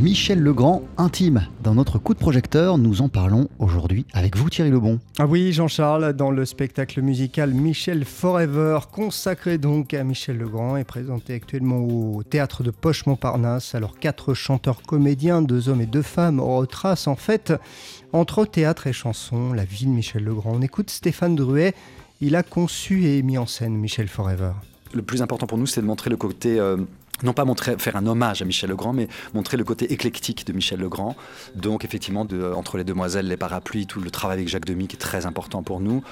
Michel Legrand intime. Dans notre coup de projecteur, nous en parlons aujourd'hui avec vous Thierry Lebon. Ah oui Jean-Charles, dans le spectacle musical Michel Forever, consacré donc à Michel Legrand et présenté actuellement au théâtre de Poche-Montparnasse. Alors quatre chanteurs comédiens, deux hommes et deux femmes, retracent en fait entre théâtre et chanson la vie de Michel Legrand. On écoute Stéphane Druet, il a conçu et mis en scène Michel Forever. Le plus important pour nous, c'est de montrer le côté... Euh, non pas montrer, faire un hommage à Michel Legrand, mais montrer le côté éclectique de Michel Legrand. Donc effectivement, de, entre les demoiselles, les parapluies, tout le travail avec Jacques Demy qui est très important pour nous.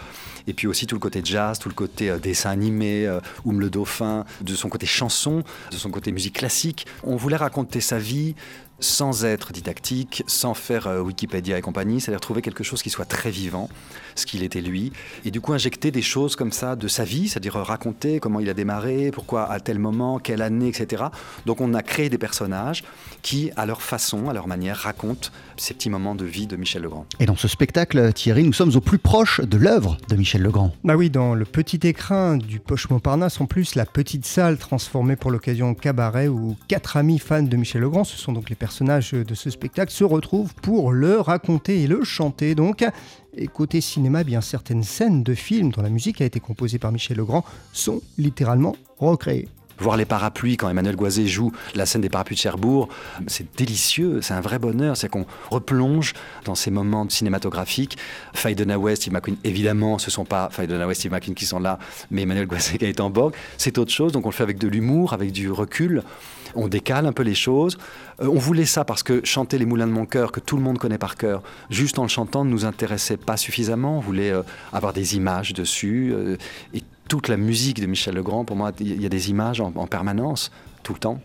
Et puis aussi tout le côté jazz, tout le côté euh, dessin animé, euh, Oum le Dauphin, de son côté chanson, de son côté musique classique. On voulait raconter sa vie sans être didactique, sans faire euh, Wikipédia et compagnie, c'est-à-dire trouver quelque chose qui soit très vivant, ce qu'il était lui, et du coup injecter des choses comme ça de sa vie, c'est-à-dire raconter comment il a démarré, pourquoi à tel moment, quelle année, etc. Donc on a créé des personnages qui, à leur façon, à leur manière, racontent ces petits moments de vie de Michel Legrand. Et dans ce spectacle, Thierry, nous sommes au plus proche de l'œuvre de Michel Legrand. Bah oui, dans le petit écrin du Poche Montparnasse, en plus, la petite salle transformée pour l'occasion en cabaret où quatre amis fans de Michel Legrand, ce sont donc les personnages de ce spectacle se retrouvent pour le raconter et le chanter. Donc, côté cinéma, bien certaines scènes de films dont la musique a été composée par Michel Legrand sont littéralement recréées. Voir les parapluies quand Emmanuel Goisé joue la scène des parapluies de Cherbourg, c'est délicieux, c'est un vrai bonheur, c'est qu'on replonge dans ces moments cinématographiques. Faye Dunaway, Steve McQueen, évidemment, ce ne sont pas Faye Dunaway, Steve McQueen qui sont là, mais Emmanuel Goisé qui est en Borg, c'est autre chose, donc on le fait avec de l'humour, avec du recul on décale un peu les choses. Euh, on voulait ça parce que chanter les moulins de mon cœur, que tout le monde connaît par cœur, juste en le chantant, ne nous intéressait pas suffisamment. On voulait euh, avoir des images dessus. Euh, et toute la musique de Michel Legrand, pour moi, il y a des images en permanence, tout le temps.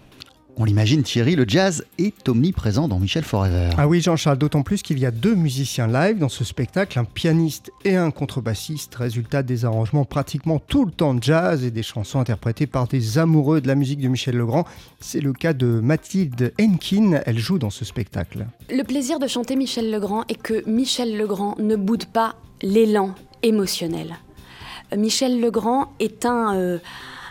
On l'imagine, Thierry, le jazz est omniprésent dans Michel Forever. Ah oui, Jean-Charles, d'autant plus qu'il y a deux musiciens live dans ce spectacle, un pianiste et un contrebassiste, résultat des arrangements pratiquement tout le temps de jazz et des chansons interprétées par des amoureux de la musique de Michel Legrand. C'est le cas de Mathilde Henkin, elle joue dans ce spectacle. Le plaisir de chanter Michel Legrand est que Michel Legrand ne boude pas l'élan émotionnel. Michel Legrand est un euh,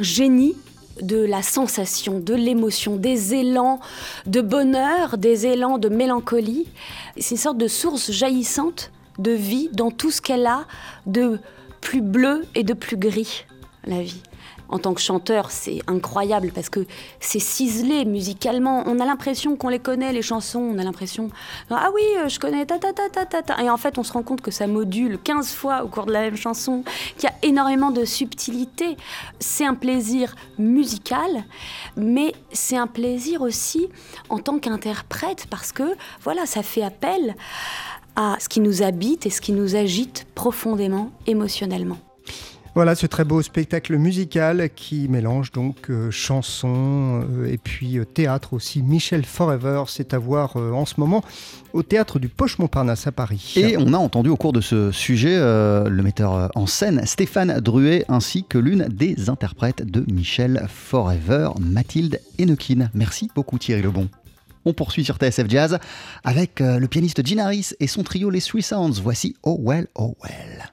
génie de la sensation, de l'émotion, des élans de bonheur, des élans de mélancolie. C'est une sorte de source jaillissante de vie dans tout ce qu'elle a de plus bleu et de plus gris, la vie en tant que chanteur, c'est incroyable parce que c'est ciselé musicalement. On a l'impression qu'on les connaît, les chansons. On a l'impression, ah oui, euh, je connais ta ta ta ta ta. Et en fait, on se rend compte que ça module 15 fois au cours de la même chanson, qu'il y a énormément de subtilité. C'est un plaisir musical, mais c'est un plaisir aussi en tant qu'interprète parce que, voilà, ça fait appel à ce qui nous habite et ce qui nous agite profondément émotionnellement. Voilà ce très beau spectacle musical qui mélange donc euh, chanson euh, et puis euh, théâtre aussi. Michel Forever, c'est à voir en ce moment au théâtre du Poche Montparnasse à Paris. Et on a entendu au cours de ce sujet le metteur en scène Stéphane Druet ainsi que l'une des interprètes de Michel Forever, Mathilde Hennequin. Merci beaucoup Thierry Lebon. On poursuit sur TSF Jazz avec le pianiste Gene Harris et son trio Les Three Sounds. Voici Oh Well, Oh Well.